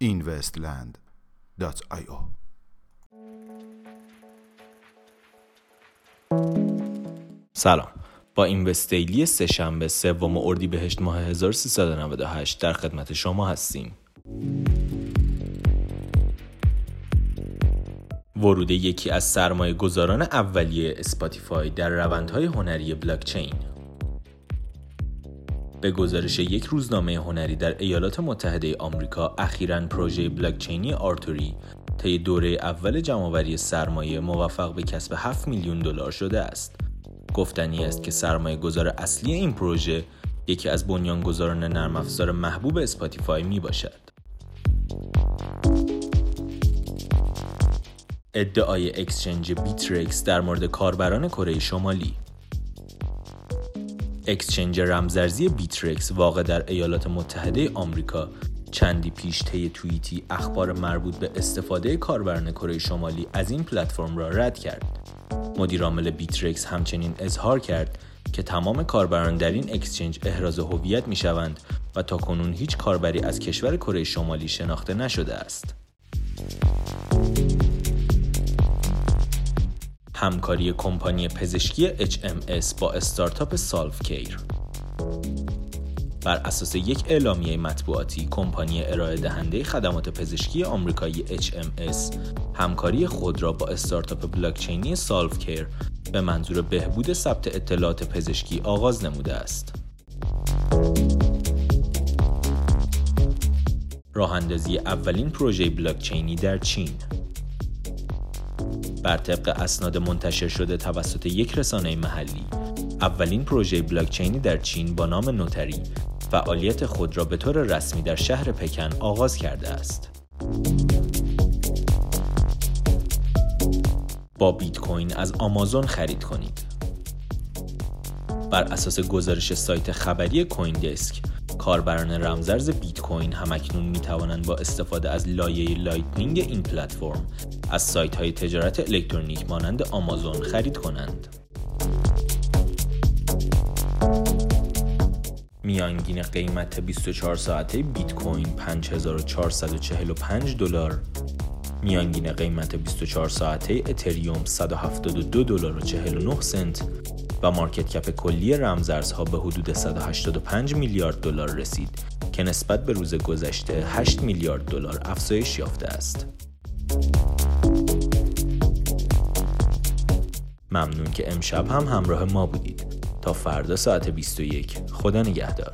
investland.io سلام. با این وستیلی سهشنبه سوم اردیبهشت ماه 1398 در خدمت شما هستیم. ورود یکی از سرمایه گذاران اولیه اسپاتیفای در روندهای هنری بلاکچین به گزارش یک روزنامه هنری در ایالات متحده آمریکا اخیرا پروژه بلاکچینی Artory طی دوره اول جمعآوری سرمایه موفق به کسب 7 میلیون دلار شده است گفتنی است که سرمایه گذار اصلی این پروژه یکی از بنیانگذاران نرم افزار محبوب Spotify می باشد. ادعای exchange Bittrex در مورد کاربران کره شمالی exchange رمزارزی Bittrex واقع در ایالات متحده آمریکا چندی پیش طی توییتی اخبار مربوط به استفاده کاربران کره شمالی از این پلتفرم را رد کرد. مدیرعامل Bittrex همچنین اظهار کرد که تمام کاربران در این exchange احراز هویت می شوند و تا کنون هیچ کاربری از کشور کره شمالی شناخته نشده است. همکاری کمپانی پزشکی HMS با استارتاپ سالف کیر بر اساس یک اعلامیه مطبوعاتی کمپانی ارائه دهنده خدمات پزشکی آمریکایی HMS همکاری خود را با استارتاپ بلاکچینی سالف کیر به منظور بهبود ثبت اطلاعات پزشکی آغاز نموده است. راه اندازی اولین پروژه بلاکچینی در چین بر طبق اسناد منتشر شده توسط یک رسانه محلی اولین پروژه بلاکچینی در چین با نام Notary فعالیت خود را به طور رسمی در شهر پکن آغاز کرده است. با بیت کوین از آمازون خرید کنید. بر اساس گزارش سایت خبری CoinDesk، کاربران رمزارز بیت کوین همکنون می توانند با استفاده از لایه Lightning این پلتفرم از سایت های تجارت الکترونیک مانند آمازون خرید کنند. میانگین قیمت 24 ساعته بیت کوین 5445 دلار میانگین قیمت 24 ساعته اتریوم 172 دلار و 49 سنت و مارکت کپ کلی رمزارزها به حدود 185 میلیارد دلار رسید که نسبت به روز گذشته 8 میلیارد دلار افزایش یافته است. ممنون که امشب هم همراه ما بودید. تا فردا ساعت 21 خدا نگهدار